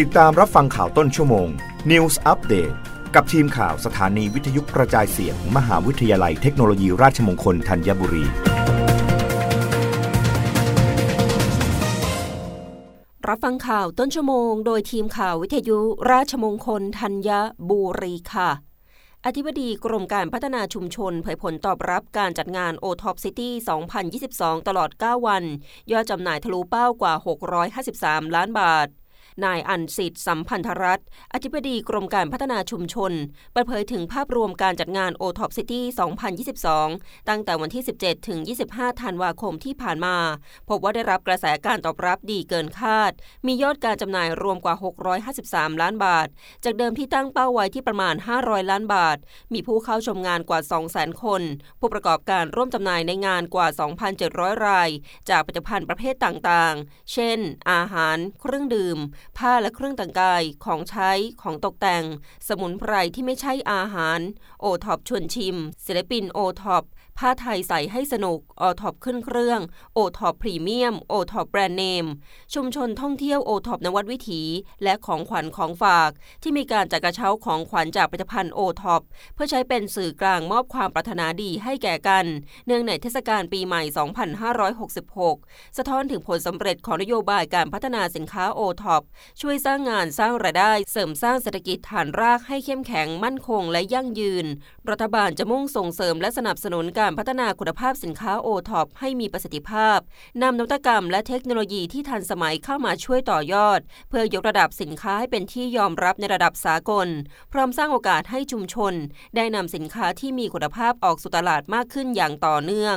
ติดตามรับฟังข่าวต้นชั่วโมง News Update กับทีมข่าวสถานีวิทยุกระจายเสียงมหาวิทยาลัยเทคโนโลยีราชมงคลธัญบุรี รับฟังข่าวต้นชั่วโมง โดยทีมข่าววิทยุราชมงคลธัญบุรีค่ะ อธิบดีกรมการพัฒนาชุมชน เผยผลตอบรับการจัดงาน o t o p City 2022 ตลอด 9 วัน ยอดจำหน่ายทะลุเป้ากว่า 653 ล้านบาท นายอันสิทธิ์สัมพันธรัตน์อธิบดีกรมการพัฒนาชุมชน เปิดเผยถึงภาพรวมการจัดงาน o t o p City 2022 ตั้งแต่วันที่ 17 ถึง 25 ธันวาคมที่ผ่านมา พบว่าได้รับกระแสการตอบรับดีเกินคาด มียอดการจำหน่ายรวมกว่า 653 ล้านบาท จากเดิมที่ตั้งเป้าไว้ที่ประมาณ 500 ล้านบาท มีผู้เข้าชมงานกว่า 200,000 คน ผู้ประกอบการร่วมจำหน่ายในงานกว่า 2,700 ราย จากผลิตภัณฑ์ประเภทต่างๆ เช่น อาหาร เครื่องดื่มผ้าและเครื่องแต่งกายของใช้ของตกแต่ง สมุนไพรที่ไม่ใช่อาหาร โอท็อปชวนชิม ศิลปินโอท็อปผ้าไทยใส่ให้สนุกโอท็อปขึ้นเครื่องโอท็อปพรีเมียมโอท็อปแบรนด์เนม ชุมชนท่องเที่ยวโอท็อปนวัดวิถี และของขวัญของฝาก ที่มีการจัดกระเช้าของขวัญจากผลิตภัณฑ์โอท็อปเพื่อใช้เป็นสื่อกลางมอบความปรารถนาดีให้แก่กัน เนื่องในเทศกาลปีใหม่ 2566 สะท้อนถึงผลสำเร็จของนโยบายการพัฒนาสินค้าโอท็อปช่วยสร้างงานสร้างรายได้เสริมสร้างเศรษฐกิจฐานรากให้เข้มแข็งมั่นคงและยั่งยืน รัฐบาลจะมุ่งส่งเสริมและสนับสนุนการพัฒนาคุณภาพสินค้าโอท็อปให้มีประสิทธิภาพนำนวัตกรรมและเทคโนโลยีที่ทันสมัยเข้ามาช่วยต่อยอด เพื่อยกระดับสินค้าให้เป็นที่ยอมรับในระดับสากล พร้อมสร้างโอกาสให้ชุมชน ได้นำสินค้าที่มีคุณภาพออกสู่ตลาดมากขึ้นอย่างต่อเนื่อง